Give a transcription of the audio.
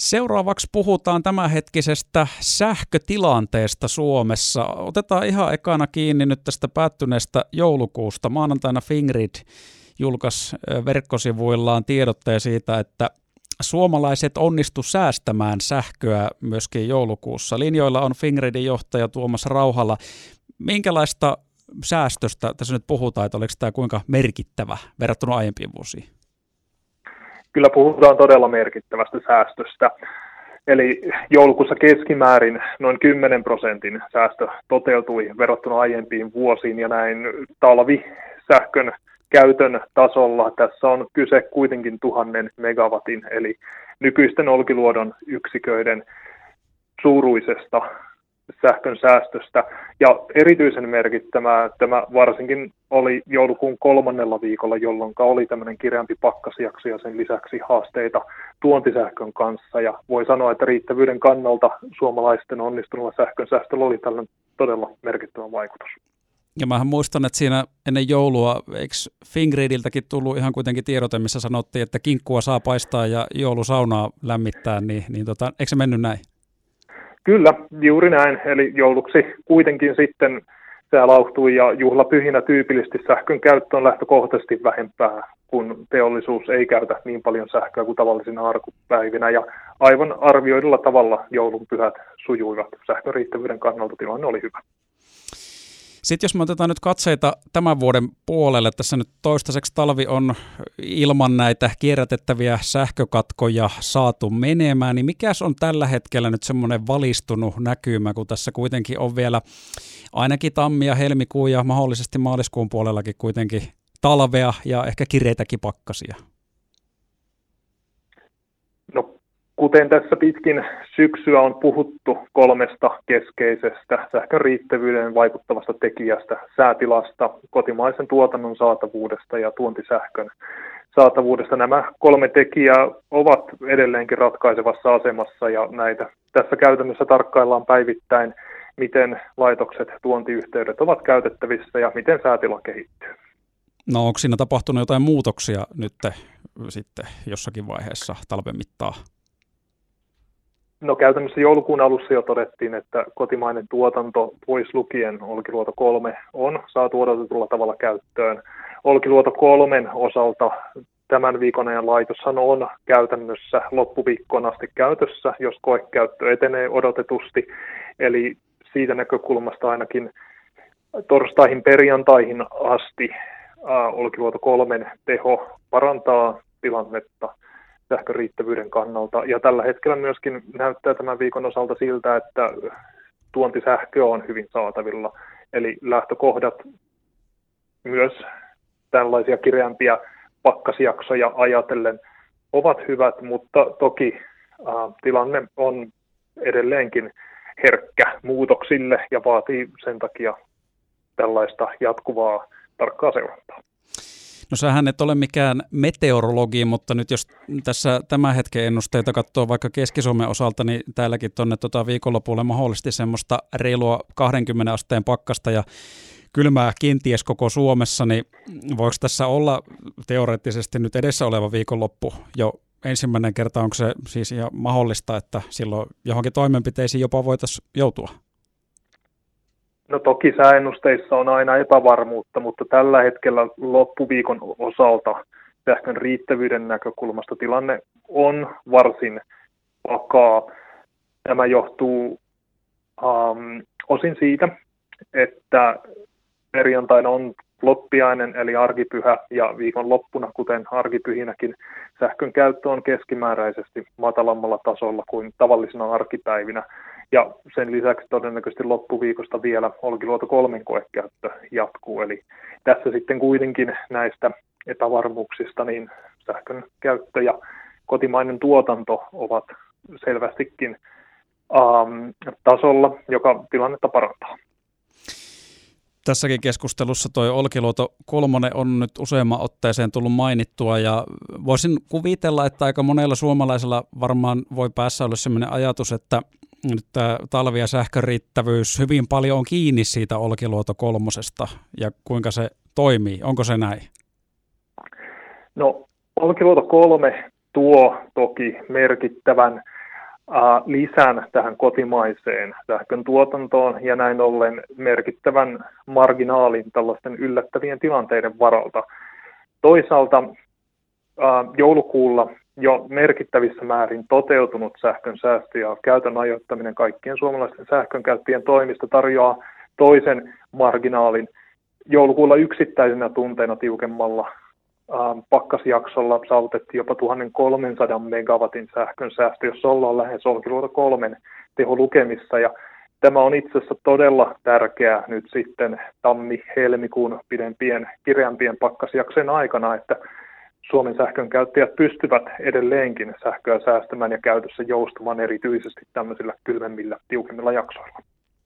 Seuraavaksi puhutaan tämänhetkisestä sähkötilanteesta Suomessa. Otetaan ihan ekana kiinni nyt tästä päättyneestä joulukuusta. Maanantaina Fingrid julkaisi verkkosivuillaan tiedotteen siitä, että suomalaiset onnistu säästämään sähköä myöskin joulukuussa. Linjoilla on Fingridin johtaja Tuomas Rauhalla. Minkälaista säästöstä tässä nyt puhutaan, että oliko tämä kuinka merkittävä verrattuna aiempiin vuosiin? Kyllä puhutaan todella merkittävästä säästöstä. Eli joulukuussa keskimäärin noin 10 prosentin säästö toteutui verrattuna aiempiin vuosiin ja näin talvi sähkön käytön tasolla. Tässä on kyse kuitenkin tuhannen megawatin, eli nykyisten Olkiluodon yksiköiden suuruisesta sähkön säästöstä. Ja erityisen merkittävää tämä varsinkin oli joulukuun kolmannella viikolla, jolloin oli tämmöinen kireämpi pakkasjakso ja sen lisäksi haasteita tuontisähkön kanssa. Ja voi sanoa, että riittävyyden kannalta suomalaisten onnistuneella sähkön säästöllä oli tällainen todella merkittävä vaikutus. Ja mä muistan, että siinä ennen joulua, eikö Fingridiltäkin tullut ihan kuitenkin tiedote, missä sanottiin, että kinkkua saa paistaa ja joulusaunaa lämmittää, niin, niin tota, eikö se mennyt näin? Kyllä, juuri näin. Eli jouluksi kuitenkin sitten sää lauhtui ja juhlapyhinä tyypillisesti sähkön käyttö on lähtökohtaisesti vähempää, kun teollisuus ei käytä niin paljon sähköä kuin tavallisina arkupäivinä. Ja aivan arvioidulla tavalla joulun pyhät sujuivat. Sähkön riittävyyden kannalta tilanne oli hyvä. Sitten jos me otetaan nyt katseita tämän vuoden puolelle, tässä nyt toistaiseksi talvi on ilman näitä kierrätettäviä sähkökatkoja saatu menemään, niin mikä on tällä hetkellä nyt semmoinen valistunut näkymä, kun tässä kuitenkin on vielä ainakin tammi ja helmikuu ja mahdollisesti maaliskuun puolellakin kuitenkin talvea ja ehkä kireitäkin pakkasia? Kuten tässä pitkin syksyä on puhuttu kolmesta keskeisestä sähkön riittävyyden vaikuttavasta tekijästä, säätilasta, kotimaisen tuotannon saatavuudesta ja tuontisähkön saatavuudesta. Nämä kolme tekijää ovat edelleenkin ratkaisevassa asemassa ja näitä tässä käytännössä tarkkaillaan päivittäin, miten laitokset, tuontiyhteydet ovat käytettävissä ja miten säätila kehittyy. No onko siinä tapahtunut jotain muutoksia nyt sitten jossakin vaiheessa talven mittaan? No käytännössä joulukuun alussa jo todettiin, että kotimainen tuotanto pois lukien Olkiluoto 3 on saatu odotetulla tavalla käyttöön. Olkiluoto 3 osalta tämän viikon ajan laitoshan on käytännössä loppuviikkoon asti käytössä, jos koekäyttö etenee odotetusti. Eli siitä näkökulmasta ainakin torstaihin perjantaihin asti Olkiluoto 3 teho parantaa tilannetta sähkön riittävyyden kannalta. Ja tällä hetkellä myöskin näyttää tämän viikon osalta siltä, että tuontisähkö on hyvin saatavilla. Eli lähtökohdat myös tällaisia kireämpiä pakkasjaksoja ajatellen ovat hyvät, mutta toki äh, tilanne on edelleenkin herkkä muutoksille ja vaatii sen takia tällaista jatkuvaa tarkkaa seurantaa. No sähän et ole mikään meteorologi, mutta nyt jos tässä tämän hetken ennusteita katsoo vaikka Keski-Suomen osalta, niin täälläkin tuonne tota viikonlopulle mahdollisesti semmoista reilua 20 asteen pakkasta ja kylmää kenties koko Suomessa, niin voiko tässä olla teoreettisesti nyt edessä oleva viikonloppu jo ensimmäinen kerta, onko se siis ihan mahdollista, että silloin johonkin toimenpiteisiin jopa voitaisiin joutua? No toki sääennusteissa on aina epävarmuutta, mutta tällä hetkellä loppuviikon osalta sähkön riittävyyden näkökulmasta tilanne on varsin vakaa. Tämä johtuu um, osin siitä, että perjantaina on loppiainen eli arkipyhä ja viikon loppuna, kuten arkipyhinäkin, sähkön käyttö on keskimääräisesti matalammalla tasolla kuin tavallisina arkipäivinä. Ja sen lisäksi todennäköisesti loppuviikosta vielä Olkiluoto kolmen koekäyttö jatkuu. Eli tässä sitten kuitenkin näistä epävarmuuksista niin sähkön käyttö ja kotimainen tuotanto ovat selvästikin ähm, tasolla, joka tilannetta parantaa. Tässäkin keskustelussa tuo Olkiluoto kolmonen on nyt useamman otteeseen tullut mainittua ja voisin kuvitella, että aika monella suomalaisella varmaan voi päässä olla sellainen ajatus, että nyt tämä talvi- ja sähköriittävyys hyvin paljon on kiinni siitä Olkiluoto kolmosesta ja kuinka se toimii. Onko se näin? No Olkiluoto kolme tuo toki merkittävän lisän tähän kotimaiseen sähkön tuotantoon ja näin ollen merkittävän marginaalin tällaisten yllättävien tilanteiden varalta. Toisaalta joulukuulla jo merkittävissä määrin toteutunut sähkön säästö ja käytön ajoittaminen kaikkien suomalaisten sähkönkäyttäjien toimista tarjoaa toisen marginaalin. Joulukuulla yksittäisenä tunteina tiukemmalla pakkasjaksolla saavutettiin jopa 1300 megawatin sähkön säästö, jos ollaan lähes Olkiluoto kolmen teholukemissa. Ja tämä on itse asiassa todella tärkeää nyt sitten tammi-helmikuun pidempien, kireämpien pakkasjaksojen aikana, että Suomen sähkön käyttäjät pystyvät edelleenkin sähköä säästämään ja käytössä joustamaan erityisesti tämmöisillä kylmemmillä, tiukemmilla jaksoilla.